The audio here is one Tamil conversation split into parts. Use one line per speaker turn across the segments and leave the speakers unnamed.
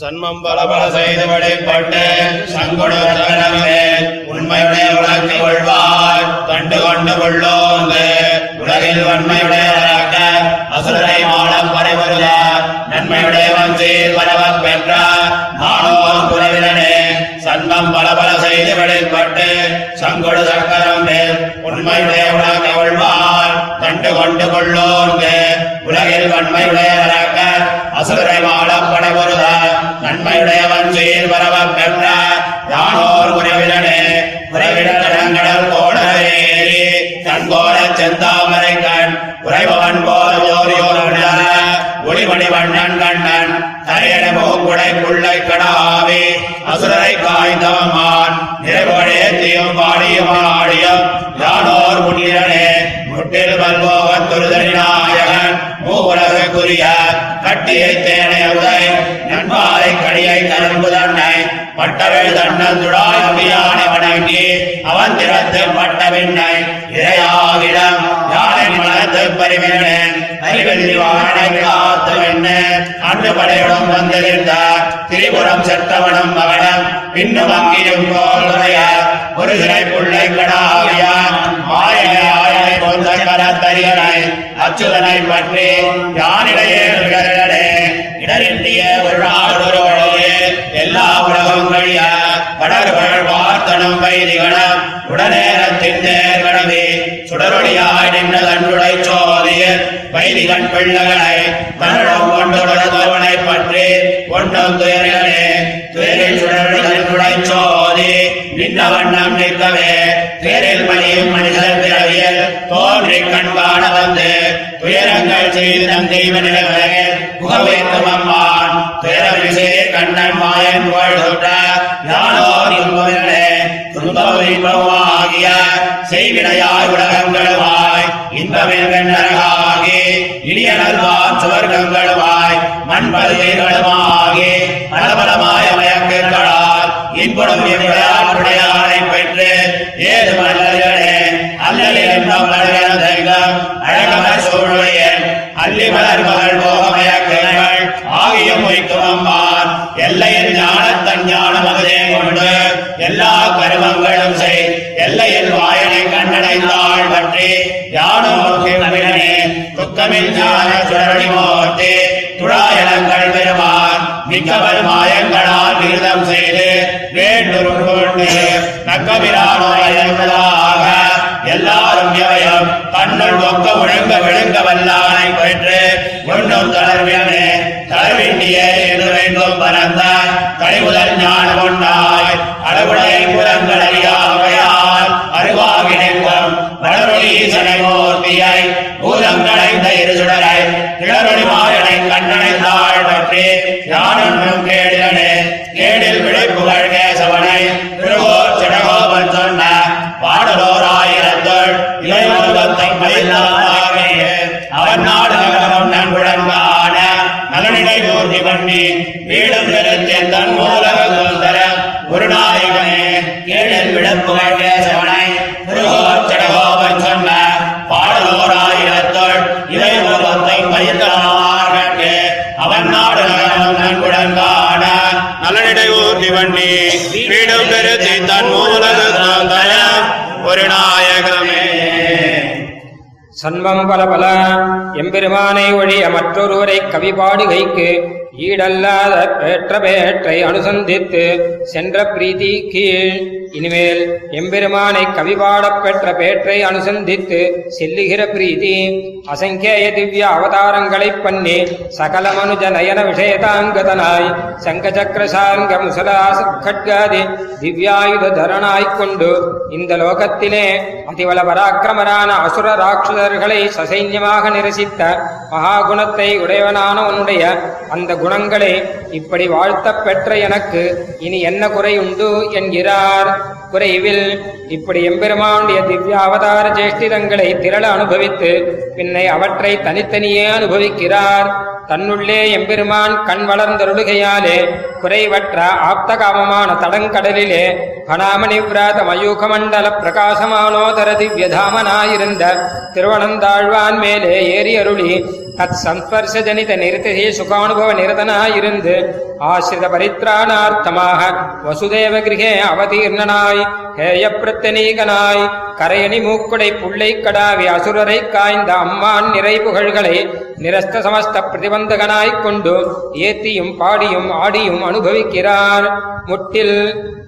சன்மம் பல செய்து வழிபட்டு சங்குடமே உண்மையுடைய உலகை கொள்வார். கண்டு கொண்டு கொள்ளோந்து உலகில் வன்மையுடையவராக அசுரரை மாலம் பறைவருவார் நன்மையுடையவன் சீர் பரவ பெற்றார் நானோர் குறைவினே சண்மம் பலபல செய்து வழிபட்டு சங்குடு சக்கரம் மேல் உண்மையுடைய உலகை கொள்வார். கண்டு கொண்டு கொள்ளோந்து உலகில் வன்மையுடையவராக அசுரரை மாடம் படைபொருத நன்மையுடையவன் சீர் பரவ பெற்ற யானோர் உறவினனே உறவினடங்கள் கோடரேறி தன்கோட செந்தாமரை கண் உறைபவன் போல ஓரியோர் ஒளிமணி வண்ணன் கண்ணன் தரையட மூக்குடை புள்ளை கடாவி அசுரரை காய்ந்தவமான் நிறைவடே தீயும் பாடியும் ஆடியும் யானோர் முன்னிரனே முட்டில் வல்வோகன் துருதனி நாயகன் மூவுலகுரிய கட்டியை தேனை உதை நண்பாலை கடியை கரும்பு தன்னை பட்டவள் தன்னல் துடாய் அபியானை வணங்கி அவன் திறத்து பட்ட பின்னை இரையாவிடம் யானை மனத்து பரிவினேன் அறிவெள்ளி வாழை காத்து வெண்ண அன்று படையுடன் வந்திருந்த திரிபுரம் செற்றவனம் மகனம் பின்னும் அங்கியும் ஒரு சிறை புள்ளை கடாவியான் மாயா கொண்ட அச்சுதனை பற்றி யானிடையே இடரின்றிய ஒரு எல்லா உலகம் வழிய வடர்கள் வார்த்தனம் வைதிகணம் உடனேரத்தின் தேர்கடவே சுடரொழியாய் நின்ற தன்னுடை சோதியில் வைதிகன் பிள்ளைகளை மரணம் ஒன்றுடனை பற்றி ஒன்றும் துயர்களே துயரில் சுடரொளி தன்னுடை சோதி நின்ற வண்ணம் நிற்கவே. துயரில் மணியும் மனிதர் தோன்றி கண்காண வந்து துயரங்கள் செய்து நம் தெய்வ நிலவரகில் புகவேக்கும் அம்மான் துயரமிசே கண்ணன் மாயன் புகழ் தொட்ட யானோர் இன்பமில்லே துன்பம் இன்பமாகிய செய்வினையாய் உலகங்களுமாய் இன்பமில் வெண்ணரகாகி இனிய சுவர்க்கங்களுமாய் மண்பல்களுமாகி பலபலமாய மயக்கங்களால் இன்புடம் இவ்விளையாட்டுடையாரை பெற்று ஏதுமல்ல துக்கமில் ஞான துழாயலங்கள் பெருமான் மிக்க மாயங்களால் விருதம் செய்து வேண்டுருள் கொண்டு நக்கமிரானோயதாக எல்லாரும் எவையும் தன்னுள் ஒக்க ஒழுங்க விழுங்க வல்லானை பெற்று ஒன்றும் தளர்வியனே தளர்விண்டியே என்று வேண்டும் பரந்த கழிவுதல் அவன் நாடு நகரம் நன்குடன் காண நலனிடை பண்ணி வீடும் தன் மூலக தர ஒரு நாயகனே விட விழுப்புகள்
சண்பம் பல பல. எம்பெருமானை ஒழிய மற்றொருவரை கவி பாடுகைக்கு ஈடல்லாத பேற்ற பேற்றை அனுசந்தித்து சென்ற பிரீதி கீழ் இனிமேல் எம்பெருமானை கவிபாடப் பெற்ற பேற்றை அனுசந்தித்து செல்லுகிற பிரீதி அசங்கேய திவ்ய அவதாரங்களைப் பண்ணி சகல மனுஜ நயன விஷயதாங்கதனாய் சங்க சக்கர சார்ங்க முசலாச கட்காதி திவ்யாயுத தரனாய்க் கொண்டு இந்த லோகத்திலே அதிவல பராக்கிரமரான அசுர ராட்சதர்களை சசைன்யமாக நிரசித்த மகாகுணத்தை உடையவனான உன்னுடைய அந்த குணங்களை இப்படி வாழ்த்தப் பெற்ற எனக்கு இனி என்ன குறை உண்டு என்கிறார். குறைவில் இப்படி எம்பெருமானுடைய திவ்ய அவதார சேஷ்டிதங்களை திரள அனுபவித்து பின்னை அவற்றை தனித்தனியே அனுபவிக்கிறார். தன்னுள்ளே எம்பெருமான் கண் வளர்ந்தருளுகையாலே குறைவற்ற ஆப்தகாமமான தடங்கடலிலே பணாமணிவிராத மயூகமண்டல பிரகாசமானோதர திவ்யதாமனாயிருந்த திருவனந்தாழ்வான் மேலே ஏறி அருளி தத் சம்பர்சஜனித நிறுத்தி சுகானுபவ நிரதனாயிருந்து ஆசிரித பரித்ராணார்த்தமாக வசுதேவ கிரகே அவதீர்ணனாய் ஹேய பிரத்தனீகனாய் கரையணி மூக்குடை புள்ளை கடாவி அசுரரை காய்ந்த அம்மான் நிறை புகழ்களை நிரஸ்த சமஸ்த பிரதிபந்தகனாய்க் கொண்டு ஏத்தியும் பாடியும் ஆடியும் அனுபவிக்கிறார். முட்டில்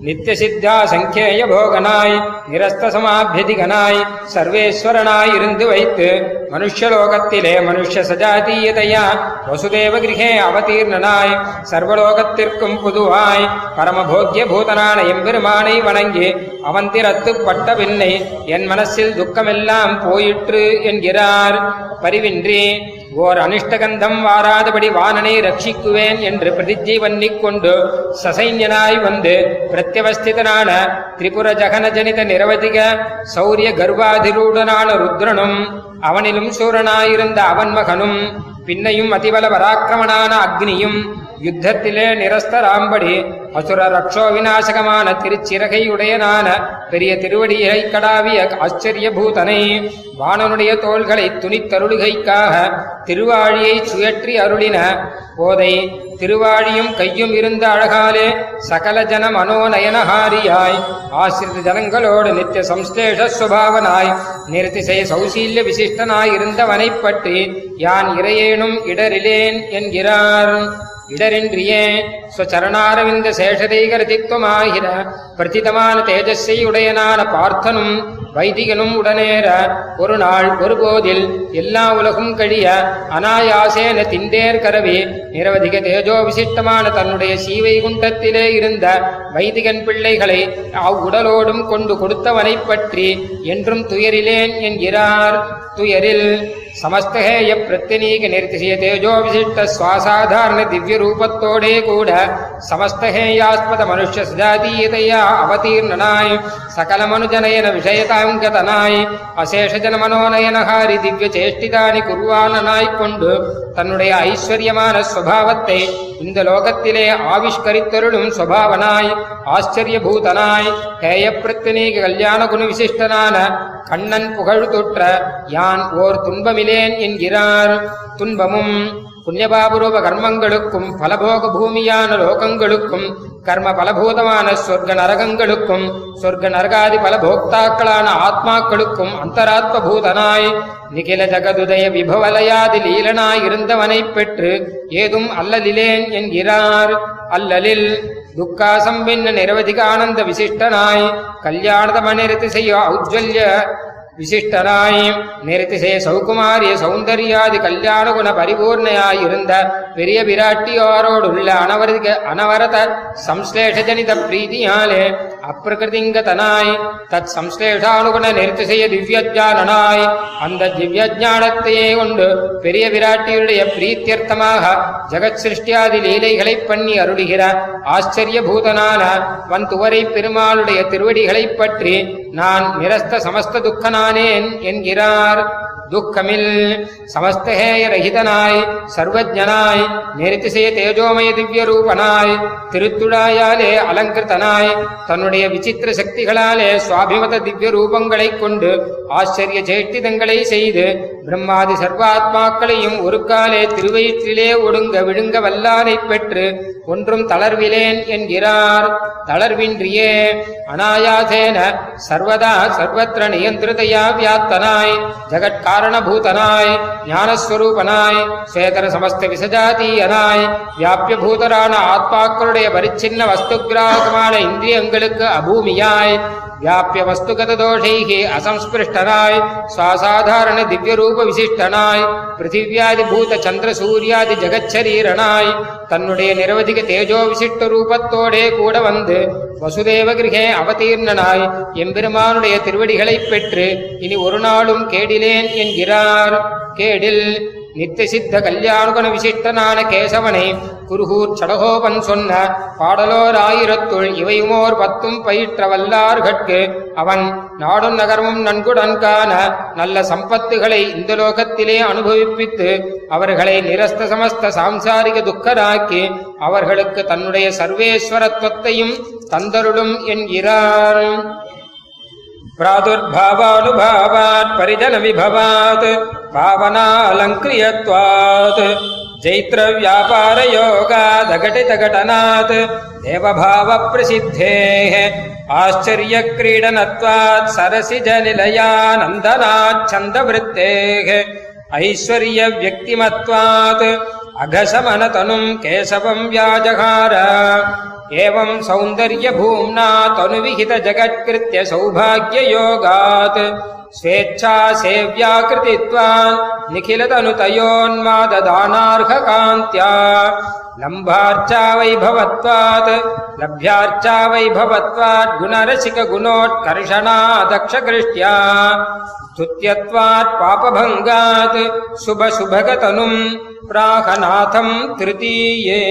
நித்திய சித்தா சங்கேய போகனாய் நிரஸ்த சமாபியதிகனாய் சர்வேஸ்வரனாய் இருந்து வைத்து மனுஷலோகத்திலே மனுஷ சஜாதீயதையா வசுதேவ கிரகே அவதீர்ணனாய் சர்வலோகத்திற்கும் புதுவாய் பரமபோக்கிய பூதனான எம்பெருமானை வணங்கி அவந்திரத்து பட்ட பின்னை என் மனசில் துக்கமெல்லாம் போயிற்று என்கிறார். பரிவின்றி ஓர் அனிஷ்டகந்தம் வாராதபடி வானனை ரட்சிக்குவேன் என்று பிரதிஜை பண்ணிக் கொண்டு சசைன்யனாய் வந்து பிரத்யவஸ்திதனான திரிபுர ஜகன ஜனித நிரவதிக சௌரிய கர்வாதிரூடனான ருத்ரனும் அவனிலும் சூரனாயிருந்த அவன் மகனும் பின்னையும் அதிபல பராக்கிரமனான அக்னியும் யுத்தத்திலே நிரஸ்தராம்படி. அசுர ரக்ஷோ விநாசகமான திருச்சிறகையுடையனான பெரிய திருவடியை கடாவிய ஆச்சரிய பூதனை வாணனுடைய தோள்களை துணித்தருளுகைக்காக திருவாழியை சுயற்றி அருளின போதை திருவாழியும் கையும் இருந்த அழகாலே சகல ஜன மனோநயனஹாரியாய். ஆசிரித ஜனங்களோடு நித்திய சம்ஸ்லேஷ சுபாவனாய். நிறுத்திசை சௌசீல்ய விசிஷ்டனாய் இருந்தவனைப் பற்றி யான் இறையேனும் இடரிலேன் என்கிறார். இடரின்றியே ஸ்வச்சரணாரவிந்த சேஷதைகரதித்வமாகிற பிரதிதமான தேஜஸ்ஸை உடையனான பார்த்தனும் வைதிகனும் உடனேற ஒரு நாள் ஒருபோதில் எல்லா உலகும் கழிய அனாயாசேன திண்டேர் கரவி நிரவதிக தேஜோ விசிஷ்டமான தன்னுடைய சீவைகுண்டத்திலே இருந்த வைதிகன் பிள்ளைகளை அவ்வுடலோடும் கொண்டு கொடுத்தவனைப் பற்றி என்றும் துயரிலேன் என்கிறார். துயரில் ಸಮಸ್ತಹೇಯ ಪ್ರತ್ಯನೀಕ ನಿರ್ತಿಸಿಯ ತೇಜೋ ವಿಶಿಷ್ಟ ಸ್ವಾಸಾಧಾರಣ ದಿವ್ಯ ರೂಪತ್ತೋಡೇ ಕೂಡ ಸಮಸ್ತಹೇಯಾಸ್ಪದ ಮನುಷ್ಯ ಸಜಾತೀಯತೆಯ ಅವತೀರ್ಣನಾಯ್ ಸಕಲ ಮನುಜನಯನ ವಿಷಯತಾಂಗತನಾಯ್ அசேஷ ஜன மனோநயனஹாரி திவ்ய சேஷ்டிதானி குருவானனாய்க் கொண்டு தன்னுடைய ஐஸ்வர்யமான ஸ்வபாவத்தை இந்த லோகத்திலே ஆவிஷ்கரித்தருளும் ஸ்வபாவனாய் ஆச்சரியபூதனாய் ஹேய கல்யாண குண விசிஷ்டனான கண்ணன் புகழ் தொற்ற யான் ஓர் துன்பமிலேன் என்கிறார். துன்பமும் புண்ணியபாபுரூப கர்மங்களுக்கும் பலபோக பூமியான லோகங்களுக்கும் கர்ம பலபூதமான சொர்க்க நரகங்களுக்கும் சொர்க்க நரகாதி பல போக்தாக்களான ஆத்மாக்களுக்கும் அந்தராத்ம பூதனாய் நிகில ஜகதுதய விபவலயாதி லீலனாய் இருந்தவனைப் பெற்று ஏதும் அல்லலிலேன் என்கிறார். அல்லலில் துக்காசம்பின்ன நிரவதிக ஆனந்த விசிஷ்டனாய் கல்யாணத கல்யாணதமனிருத்தி செய்ய ஔஜ்வல்ய விசிஷ்டனாய் நிறுத்திசே சௌகுமாரிய சௌந்தர்யாதி கல்யாண குண பரிபூர்ணையாய் பெரிய பிராட்டியோரோடுள்ள அனவரதிக அனவரத சம்ஸ்லேஷஜனித பிரீதியாலே அப்பிரகிருதிங்கதனாய் தத் சம்ஸ்லேஷானுகுண நிறுத்திசைய திவ்யஜானனாய் அந்த திவ்யஜானத்தையே கொண்டு பெரிய பிராட்டியுடைய பிரீத்தியர்த்தமாக ஜெகத் சிருஷ்டியாதி லீலைகளைப் பண்ணி அருளுகிற ஆச்சரியபூதனான வன் வந்துவரை பெருமாளுடைய திருவடிகளைப் பற்றி நான் நிரஸ்த சமஸ்த துக்கனானேன் என்கிறார். துக்கமில் சமஸ்தஹேய ரஹிதனாய் சர்வஜனாய் நிறுத்திசைய தேஜோமய திவ்ய ரூபனாய் திருத்துழாயாலே அலங்கிருத்தனாய் தன்னுடைய விசித்திர சக்திகளாலே சுவாபிமத திவ்ய ரூபங்களைக் கொண்டு ஆச்சரிய சேஷ்டிதங்களை செய்து பிரம்மாதி சர்வாத்மாக்களையும் ஒரு காலே திருவயிற்றிலே ஒடுங்க விழுங்க வல்லானைப் பெற்று ஒன்றும் தளர்விலேன் என்கிறார். தளர்வின்றியே அனாயாசேன சர்வதா சர்வத்திர நியந்திரதையா வியாத்தனாய் காரணபூதனாய் ஞானஸ்வரூபனாய் சேதன சமஸ்த விசஜாதீயனாய் வியாபியபூதரான ஆத்மாக்களுடைய பரிச்சின்ன வஸ்துகிராகமான இந்திரியங்களுக்கு அபூமியாய் வியாபிய வஸ்துகத தோஷைகி அசம்ஸ்பிருஷ்டனாய் சுவாசாதாரண திவ்ய ரூப விசிஷ்டனாய் பிருத்திவியாதி பூத சந்திர சூர்யாதி ஜெகச்சரீரனாய் தன்னுடைய நிரவதிக தேஜோ விசிஷ்ட ரூபத்தோடே கூட வந்து வசுதேவ கிரகே அவதீர்ணனாய் எம்பெருமானுடைய திருவடிகளைப் பெற்று இனி ஒரு நாளும் கேடிலேன் என்கிறார். கேடில் நித்திய சித்த கல்யாணுகன விசிஷ்டனான கேசவனை குருகூர் சடகோபன் சொன்ன பாடலோர் ஆயிரத்துள் இவையுமோர் பத்தும் பயிற்ற வல்லார்கட்கு அவன் நாடும் நகரமும் நன்குடன்கான நல்ல சம்பத்துகளை இந்த லோகத்திலே அனுபவிப்பித்து அவர்களை நிரஸ்த சமஸ்த சாம்சாரிக துக்கராக்கி அவர்களுக்கு தன்னுடைய சர்வேஸ்வரத்துவத்தையும் தந்தருளும் என்கிறார். प्रादुर्भावानुभावात् परिजनविभवात् पावनालङ्क्रियत्वात् जैत्रव्यापारयोगादघटितघटनात् देवभावप्रसिद्धेः आश्चर्यक्रीडनत्वात् सरसिजनिलयानन्दनाच्छन्दवृत्तेः ऐश्वर्यव्यक्तिमत्वात् अघशमनतनुम् केशवम् व्याजहार एवम् सौन्दर्यभूम्ना तनुविहितजगत्कृत्य सौभाग्ययोगात् स्वेच्छा सेव्याकृतित्वा निखिलतनुतयोन्माददानार्हकान्त्या लम्भार्चा वैभवत्वात् लभ्यार्चा वैभवत्वात् गुणरसिकगुणोत्कर्षणा दक्षकृष्ट्या स्तुत्यत्वात् पापभङ्गात् शुभशुभगतनुम् प्राहनाथम् तृतीये